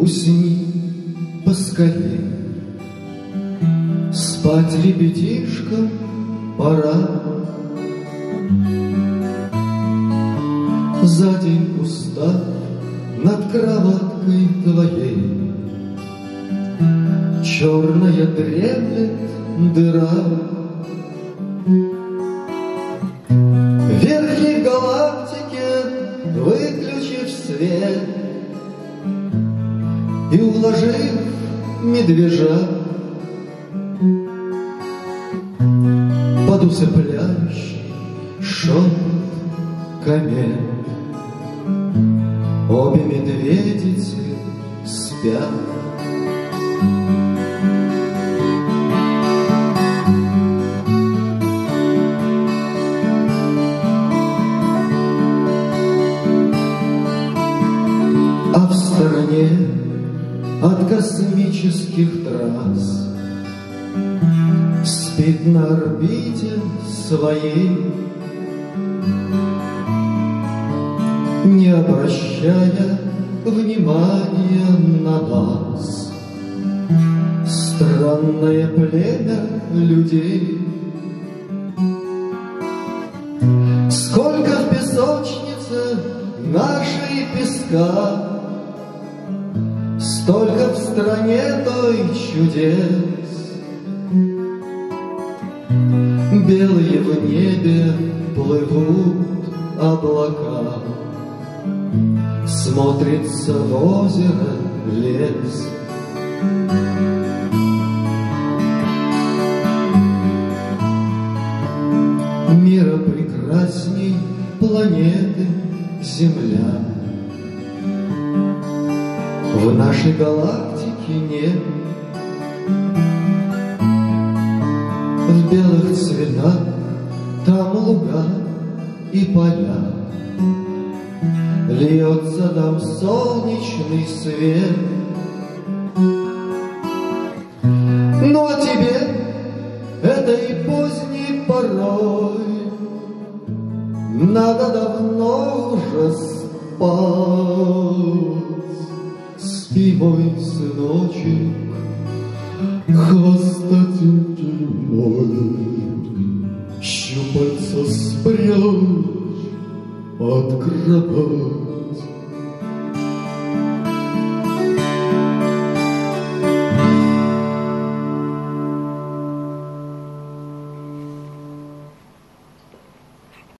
усни поскорей. Спать ребятишкам пора. За день устав над кроваткой твоей Черная дремлет дыра. В верхней галактике, выключив свет И уложив медвежа. Под усыпляющий шепот комет Обе медведицы спят. Стороне от космических трасс Спит на орбите своей, Не обращая внимания на вас. Странное племя людей. Сколько в песочнице нашей песка, Столько в стране той чудес, Белые в небе плывут облака, Смотрится в озеро лес. Мира прекрасней планеты Земля — в нашей галактике нет. В белых цветах там луга и поля. Льется там солнечный свет. Но тебе этой поздней порой Надо давно уже спать Спи, мой сыночек, хвостатенький мой, Щупальца спрячь от кровати.